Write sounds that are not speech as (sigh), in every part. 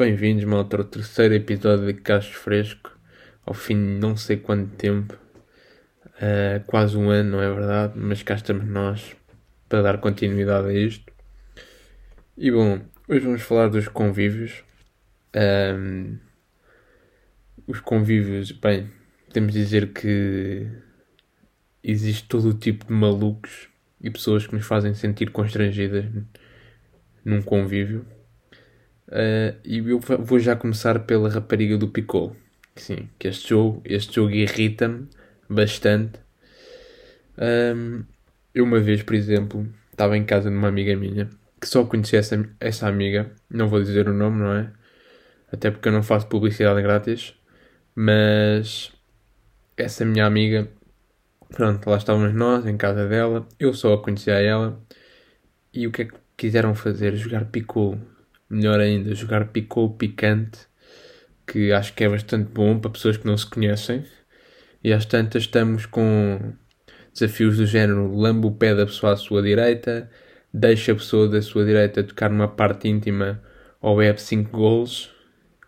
Bem-vindos, malta, ao terceiro episódio de Cacho Fresco, ao fim de não sei quanto tempo, uh, quase um ano, não é verdade? Mas cá estamos nós para dar continuidade a isto. E bom, hoje vamos falar dos convívios. Um, os convívios, bem, podemos dizer que existe todo o tipo de malucos e pessoas que nos fazem sentir constrangidas num convívio. Uh, e eu vou já começar pela rapariga do Piccolo. Sim, que este jogo, este jogo irrita-me bastante. Um, eu uma vez, por exemplo, estava em casa de uma amiga minha que só conhecia essa, essa amiga. Não vou dizer o nome, não é? Até porque eu não faço publicidade grátis. Mas essa minha amiga, pronto, lá estávamos nós em casa dela. Eu só a conhecia a ela. E o que é que quiseram fazer? Jogar Piccolo melhor ainda, jogar Piccolo picante, que acho que é bastante bom para pessoas que não se conhecem. E às tantas estamos com desafios do género lamba o pé da pessoa à sua direita, deixa a pessoa da sua direita tocar numa parte íntima ou bebe 5 gols.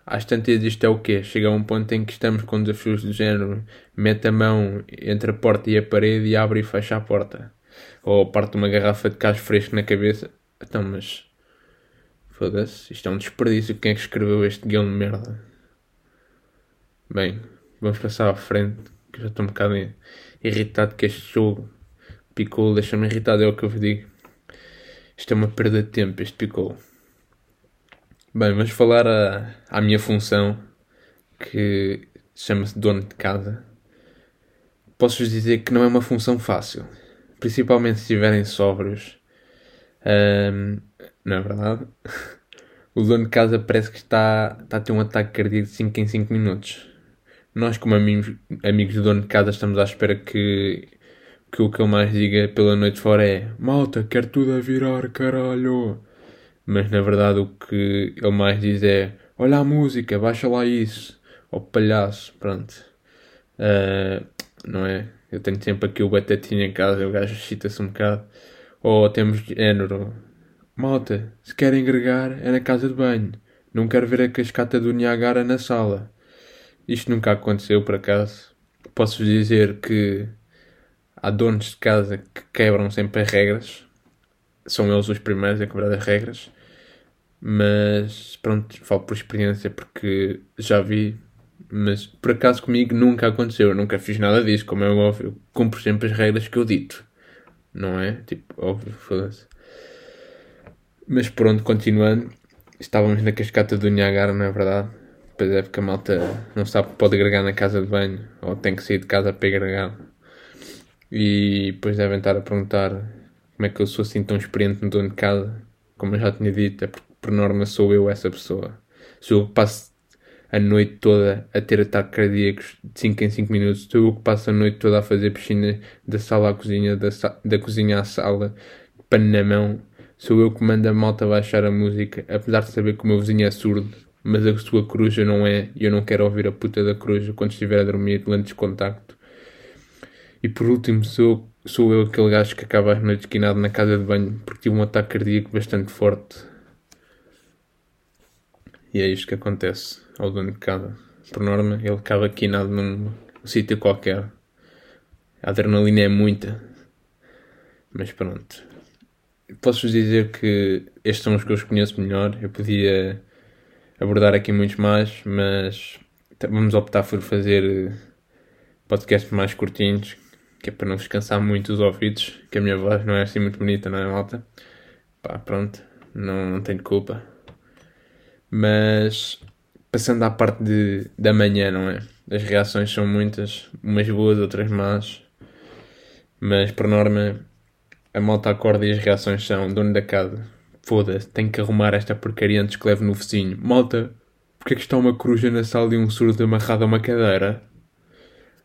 Às tantas isto é o quê? Chega a um ponto em que estamos com desafios do género mete a mão entre a porta e a parede e abre e fecha a porta. Ou parte uma garrafa de cacho fresco na cabeça. Então, mas Foda-se, isto é um desperdício. Quem é que escreveu este guião de merda? Bem, vamos passar à frente, que já estou um bocado irritado com este jogo. Piccolo deixa-me irritado, é o que eu vos digo. Isto é uma perda de tempo, este Piccolo. Bem, vamos falar a, à minha função, que chama-se dono de casa. Posso-vos dizer que não é uma função fácil, principalmente se estiverem sóbrios. Um, não é verdade? (laughs) O dono de casa parece que está, está a ter um ataque cardíaco de 5 em 5 minutos. Nós, como amigos, amigos do dono de casa, estamos à espera que, que o que ele mais diga pela noite fora é Malta, quer tudo a virar, caralho! Mas na verdade o que ele mais diz é Olha a música, baixa lá isso. Ou palhaço, pronto. Uh, não é? Eu tenho sempre aqui o batatinho em casa, o gajo excita-se um bocado. Ou temos género Malta, se querem gregar é na casa de banho. Não quero ver a cascata do Niagara na sala. Isto nunca aconteceu por acaso. Posso dizer que há donos de casa que quebram sempre as regras. São eles os primeiros a quebrar as regras. Mas pronto, falo por experiência porque já vi. Mas por acaso comigo nunca aconteceu. Eu nunca fiz nada disso, como é óbvio. Cumpro sempre as regras que eu dito. Não é? Tipo, óbvio, foda-se. Mas pronto, continuando, estávamos na cascata do Niagara, não é verdade? Pois é, porque a malta não sabe que pode agregar na casa de banho ou tem que sair de casa para agregar. E depois devem estar a perguntar como é que eu sou assim tão experiente no dono de casa. Como eu já tinha dito, é porque por norma sou eu essa pessoa. Sou eu que passo a noite toda a ter ataques cardíacos de 5 em 5 minutos. Sou eu que passo a noite toda a fazer piscina da sala à cozinha, da, da cozinha à sala, pano na mão Sou eu que mando a malta baixar a música, apesar de saber que o meu vizinho é surdo, mas a sua coruja não é, e eu não quero ouvir a puta da coruja quando estiver a dormir lentes de contacto. E por último, sou, sou eu aquele gajo que acaba as noites esquinado na casa de banho porque tive um ataque cardíaco bastante forte. E é isto que acontece ao dono de casa. Por norma, ele acaba quinado num sítio qualquer. A adrenalina é muita. Mas pronto posso-vos dizer que estes são os que eu conheço melhor. Eu podia abordar aqui muitos mais, mas vamos optar por fazer podcasts mais curtinhos, que é para não descansar muito os ouvidos, que a minha voz não é assim muito bonita, não é, malta? Pá, pronto, não, não tenho culpa. Mas, passando à parte de, da manhã, não é? As reações são muitas, umas boas, outras más. Mas, por norma, a malta acorda e as reações são: dono da casa, foda-se, tenho que arrumar esta porcaria antes que leve no vizinho. Malta, porque é que está uma coruja na sala e um surdo amarrado a uma cadeira?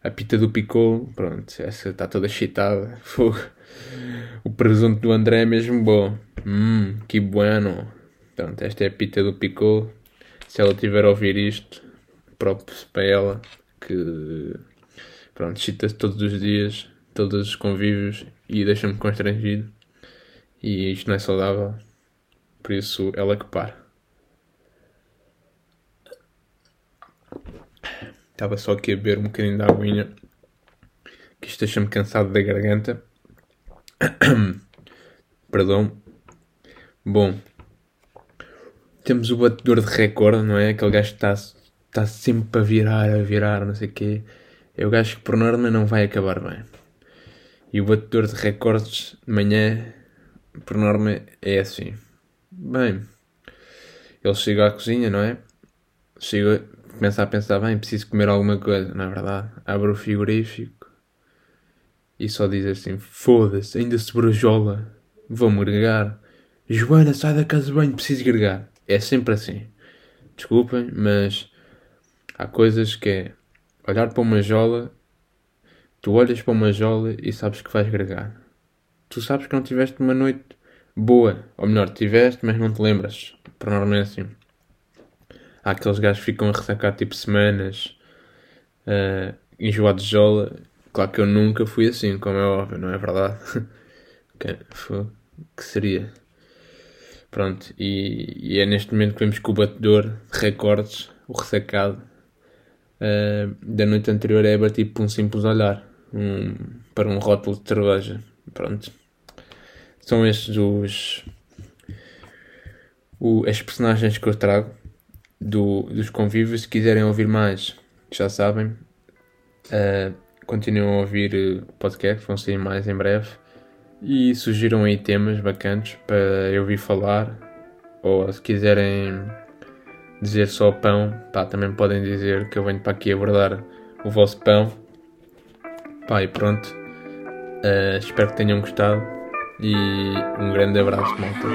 A pita do Picou, pronto, essa está toda chitada. (laughs) Fogo. O presunto do André é mesmo bom. Hum, que bueno. Pronto, esta é a pita do Picou. Se ela tiver a ouvir isto, próprio para ela, que pronto, chita-se todos os dias todos os convívios e deixa-me constrangido. E isto não é saudável. Por isso, ela que para. Estava só aqui a beber um bocadinho de aguinha. Que isto deixa-me cansado da garganta. (coughs) Perdão. Bom. Temos o batedor de recorde, não é? Aquele gajo que está, está sempre a virar, a virar, não sei o quê. É o gajo que por norma não vai acabar bem. E o batedor de recordes de manhã, por norma, é assim. Bem, ele chega à cozinha, não é? Chega, começa a pensar, bem, preciso comer alguma coisa, não é verdade? Abre o frigorífico e só diz assim: foda-se, ainda se brojola, vou-me gregar. Joana, sai da casa de banho, preciso gregar. É sempre assim. Desculpem, mas há coisas que é olhar para uma jola, tu olhas para uma jola e sabes que vais gregar. Tu sabes que não tiveste uma noite boa, ou melhor, tiveste, mas não te lembras. Por norma é assim. Há aqueles gajos que ficam a ressacar tipo semanas, uh, enjoados de jola. Claro que eu nunca fui assim, como é óbvio, não é verdade? (laughs) que, que seria? Pronto, e, e, é neste momento que vemos que o batedor de recordes, o ressacado, uh, da noite anterior é batido por um simples olhar um, para um rótulo de cerveja. Pronto. São estes os, o, as personagens que eu trago do, dos convívios. Se quiserem ouvir mais, já sabem. Uh, continuam a ouvir o podcast, vão sair mais em breve. E surgiram aí temas bacanas para eu vir falar. Ou se quiserem dizer só pão, pá, também podem dizer que eu venho para aqui abordar o vosso pão. Pá, e pronto. Uh, espero que tenham gostado. E um grande abraço, malta.